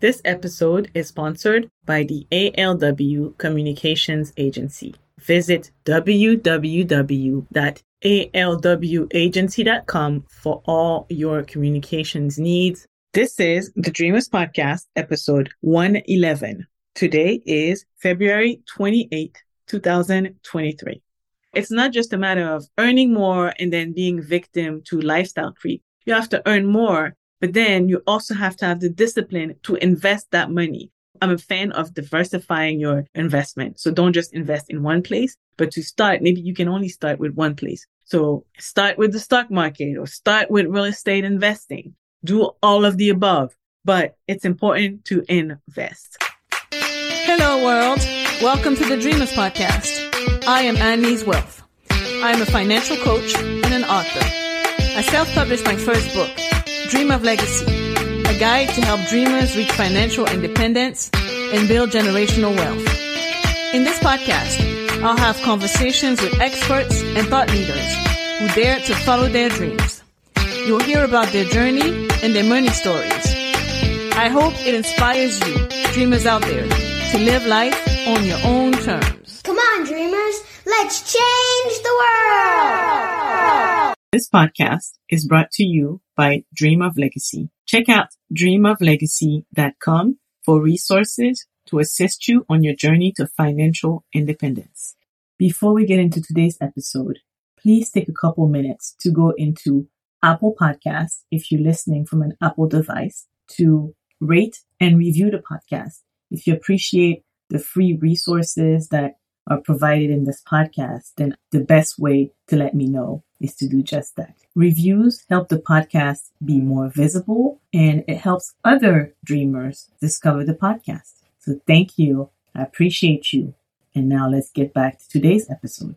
This episode is sponsored by the ALW Communications Agency. Visit www.alwagency.com for all your communications needs. This is the Dreamers Podcast, episode 111. Today is February 28, 2023. It's not just a matter of earning more and then being victim to lifestyle creep. You have to earn more but then you also have to have the discipline to invest that money. I'm a fan of diversifying your investment. So don't just invest in one place, but to start, maybe you can only start with one place. So start with the stock market or start with real estate investing. Do all of the above, but it's important to invest. Hello, world. Welcome to the Dreamers Podcast. I am Annie's Wealth. I am a financial coach and an author. I self-published my first book, Dream of Legacy, a guide to help dreamers reach financial independence and build generational wealth. In this podcast, I'll have conversations with experts and thought leaders who dare to follow their dreams. You'll hear about their journey and their money stories. I hope it inspires you, dreamers out there, to live life on your own terms. Come on, dreamers, let's change the world! Podcast is brought to you by Dream of Legacy. Check out dreamoflegacy.com for resources to assist you on your journey to financial independence. Before we get into today's episode, please take a couple minutes to go into Apple Podcasts if you're listening from an Apple device to rate and review the podcast. If you appreciate the free resources that are provided in this podcast, then the best way to let me know is to do just that. Reviews help the podcast be more visible and it helps other dreamers discover the podcast. So thank you. I appreciate you. And now let's get back to today's episode.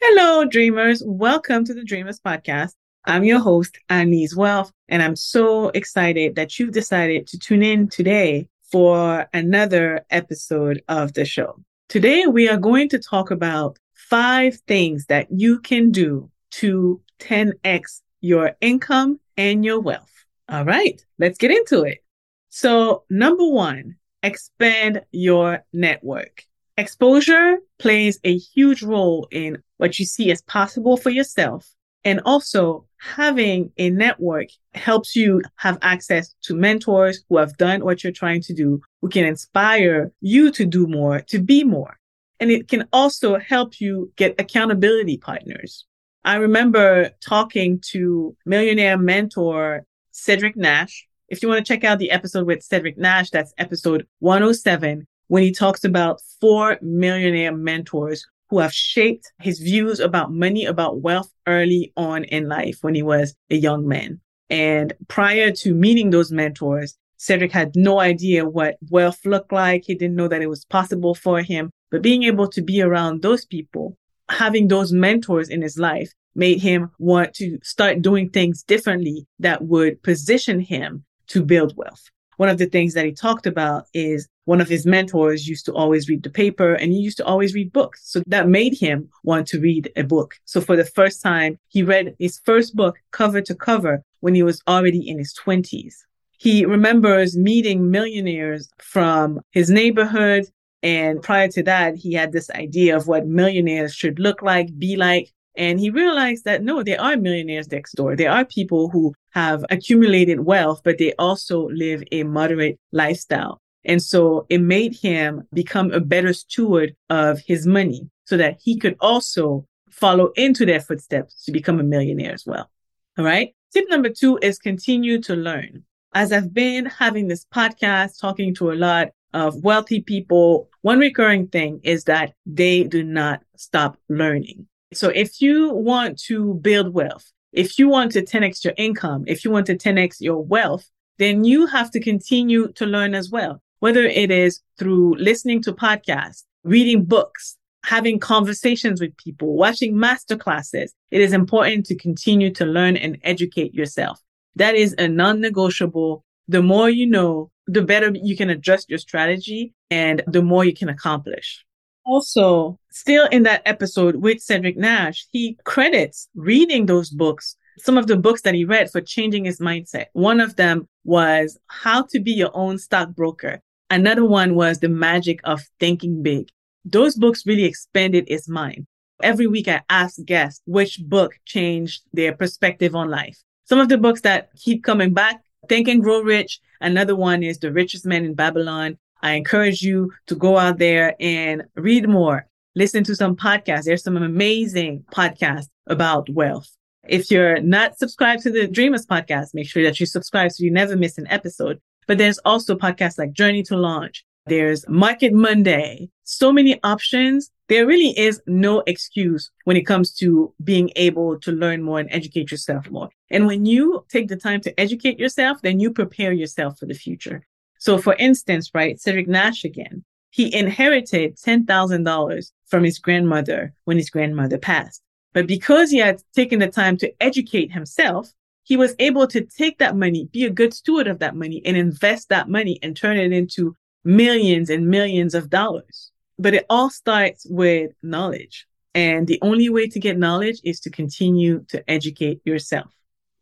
Hello, dreamers. Welcome to the Dreamers Podcast. I'm your host, Annie's Wealth, and I'm so excited that you've decided to tune in today for another episode of the show. Today, we are going to talk about five things that you can do to 10x your income and your wealth. All right, let's get into it. So, number one, expand your network. Exposure plays a huge role in what you see as possible for yourself. And also having a network helps you have access to mentors who have done what you're trying to do, who can inspire you to do more, to be more. And it can also help you get accountability partners. I remember talking to millionaire mentor Cedric Nash. If you want to check out the episode with Cedric Nash, that's episode 107, when he talks about four millionaire mentors who have shaped his views about money, about wealth early on in life when he was a young man. And prior to meeting those mentors, Cedric had no idea what wealth looked like. He didn't know that it was possible for him. But being able to be around those people, having those mentors in his life made him want to start doing things differently that would position him to build wealth. One of the things that he talked about is one of his mentors used to always read the paper and he used to always read books. So that made him want to read a book. So for the first time, he read his first book cover to cover when he was already in his twenties. He remembers meeting millionaires from his neighborhood. And prior to that, he had this idea of what millionaires should look like, be like. And he realized that no, there are millionaires next door. There are people who have accumulated wealth, but they also live a moderate lifestyle. And so it made him become a better steward of his money so that he could also follow into their footsteps to become a millionaire as well. All right. Tip number two is continue to learn. As I've been having this podcast, talking to a lot of wealthy people, one recurring thing is that they do not stop learning. So if you want to build wealth, if you want to 10x your income, if you want to 10x your wealth, then you have to continue to learn as well, whether it is through listening to podcasts, reading books, having conversations with people, watching master classes. It is important to continue to learn and educate yourself. That is a non-negotiable. The more you know, the better you can adjust your strategy and the more you can accomplish. Also, still in that episode with Cedric Nash, he credits reading those books some of the books that he read for changing his mindset. One of them was How to Be Your Own Stockbroker. Another one was The Magic of Thinking Big. Those books really expanded his mind. Every week I ask guests which book changed their perspective on life. Some of the books that keep coming back, Think and Grow Rich. Another one is The Richest Man in Babylon. I encourage you to go out there and read more. Listen to some podcasts. There's some amazing podcasts about wealth. If you're not subscribed to the Dreamers podcast, make sure that you subscribe so you never miss an episode. But there's also podcasts like Journey to Launch. There's Market Monday. So many options. There really is no excuse when it comes to being able to learn more and educate yourself more. And when you take the time to educate yourself, then you prepare yourself for the future. So for instance, right, Cedric Nash again, he inherited $10,000 from his grandmother when his grandmother passed. But because he had taken the time to educate himself, he was able to take that money, be a good steward of that money and invest that money and turn it into millions and millions of dollars. But it all starts with knowledge. And the only way to get knowledge is to continue to educate yourself.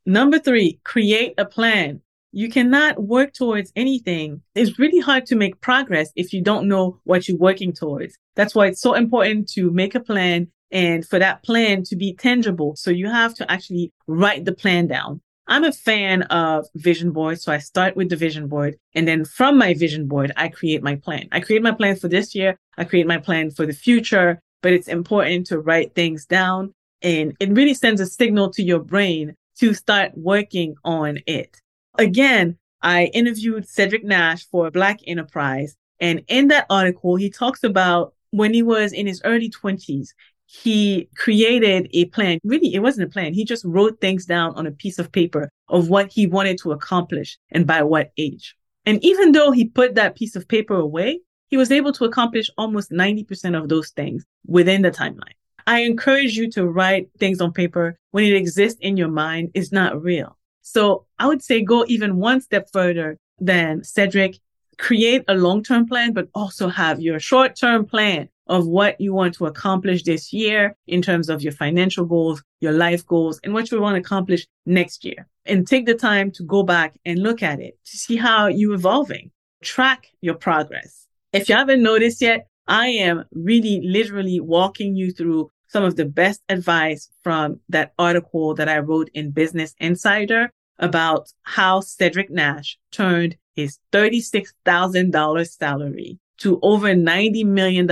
Number three, create a plan you cannot work towards anything. It's really hard to make progress if you don't know what you're working towards. That's why it's so important to make a plan and for that plan to be tangible. So you have to actually write the plan down. I'm a fan of vision boards. So I start with the vision board and then from my vision board, I create my plan. I create my plan for this year. I create my plan for the future, but it's important to write things down and it really sends a signal to your brain to start working on it. Again, I interviewed Cedric Nash for Black Enterprise. And in that article, he talks about when he was in his early 20s, he created a plan. Really, it wasn't a plan. He just wrote things down on a piece of paper of what he wanted to accomplish and by what age. And even though he put that piece of paper away, he was able to accomplish almost 90% of those things within the timeline. I encourage you to write things on paper when it exists in your mind. It's not real. So I would say go even one step further than Cedric. Create a long-term plan, but also have your short-term plan of what you want to accomplish this year in terms of your financial goals, your life goals, and what you want to accomplish next year. And take the time to go back and look at it to see how you're evolving. Track your progress. If you haven't noticed yet, I am really literally walking you through some of the best advice from that article that I wrote in Business Insider about how Cedric Nash turned his $36,000 salary to over $90 million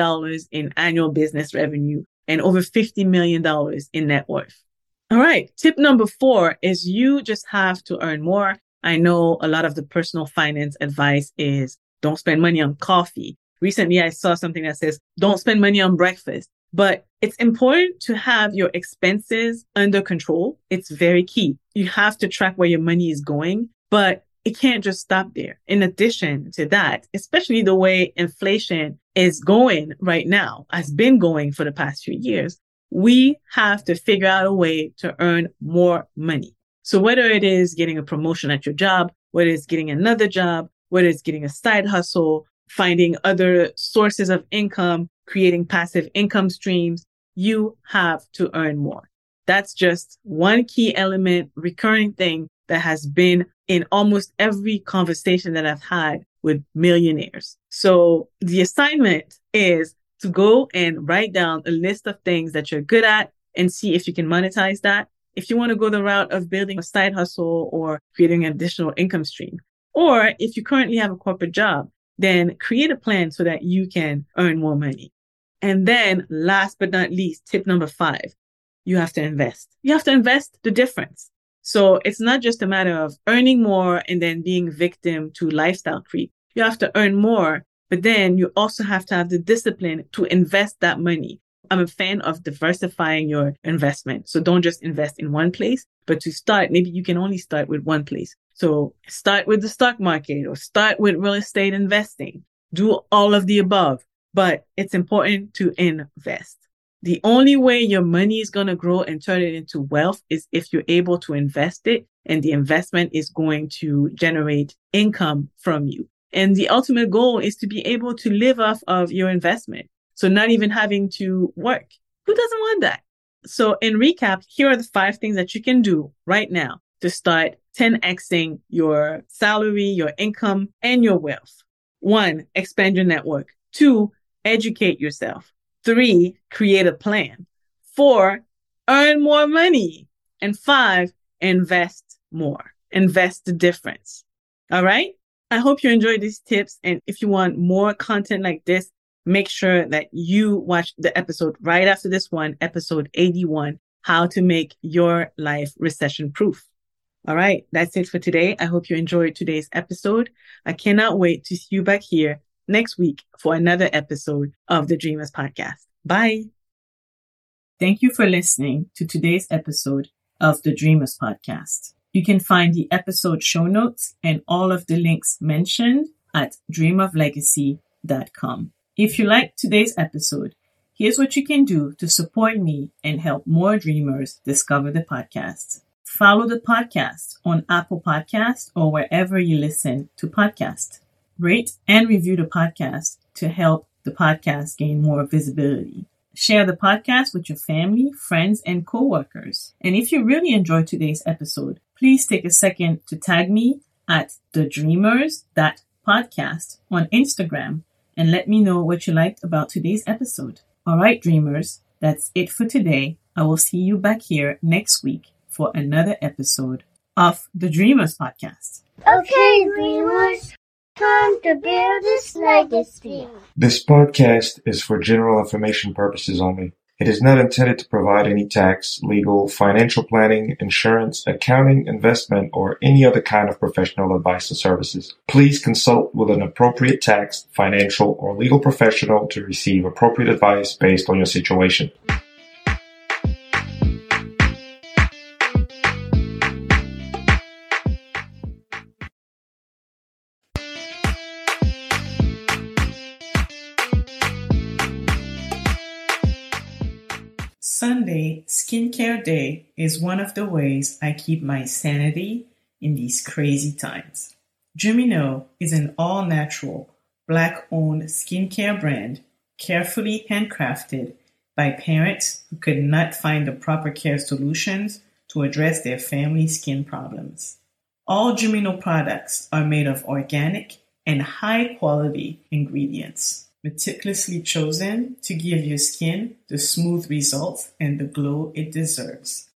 in annual business revenue and over $50 million in net worth. All right. Tip number four is you just have to earn more. I know a lot of the personal finance advice is don't spend money on coffee. Recently, I saw something that says don't spend money on breakfast. But it's important to have your expenses under control. It's very key. You have to track where your money is going, but it can't just stop there. In addition to that, especially the way inflation is going right now, has been going for the past few years, we have to figure out a way to earn more money. So whether it is getting a promotion at your job, whether it's getting another job, whether it's getting a side hustle, finding other sources of income, creating passive income streams, you have to earn more. That's just one key element, recurring thing that has been in almost every conversation that I've had with millionaires. So the assignment is to go and write down a list of things that you're good at and see if you can monetize that. If you want to go the route of building a side hustle or creating an additional income stream, or if you currently have a corporate job, then create a plan so that you can earn more money. And then last but not least, tip number five, you have to invest. You have to invest the difference. So it's not just a matter of earning more and then being victim to lifestyle creep. You have to earn more, but then you also have to have the discipline to invest that money. I'm a fan of diversifying your investment. So don't just invest in one place, but to start, maybe you can only start with one place. So start with the stock market or start with real estate investing. Do all of the above but it's important to invest. The only way your money is going to grow and turn it into wealth is if you're able to invest it and the investment is going to generate income from you. And the ultimate goal is to be able to live off of your investment. So not even having to work. Who doesn't want that? So in recap, here are the five things that you can do right now to start 10xing your salary, your income, and your wealth. One, expand your network. Two, educate yourself. Three, create a plan. Four, earn more money. And five, invest more. Invest the difference. All right. I hope you enjoyed these tips. And if you want more content like this, make sure that you watch the episode right after this one, episode 81, how to make your life recession proof. All right. That's it for today. I hope you enjoyed today's episode. I cannot wait to see you back here next week for another episode of the Dreamers Podcast. Bye. Thank you for listening to today's episode of the Dreamers Podcast. You can find the episode show notes and all of the links mentioned at dreamoflegacy.com. If you like today's episode, here's what you can do to support me and help more dreamers discover the podcast. Follow the podcast on Apple Podcast or wherever you listen to podcasts. Rate and review the podcast to help the podcast gain more visibility. Share the podcast with your family, friends, and coworkers. And if you really enjoyed today's episode, please take a second to tag me at the dreamers that podcast on Instagram and let me know what you liked about today's episode. All right, dreamers, that's it for today. I will see you back here next week for another episode of the Dreamers Podcast. Okay, dreamers, time to build this legacy. This podcast is for general information purposes only. It is not intended to provide any tax, legal, financial planning, insurance, accounting, investment, or any other kind of professional advice or services. Please consult with an appropriate tax, financial, or legal professional to receive appropriate advice based on your situation. Sunday, Skincare Day, is one of the ways I keep my sanity in these crazy times. Jumino is an all natural, black owned skincare brand carefully handcrafted by parents who could not find the proper care solutions to address their family skin problems. All Jumino products are made of organic and high quality ingredients meticulously chosen to give your skin the smooth results and the glow it deserves.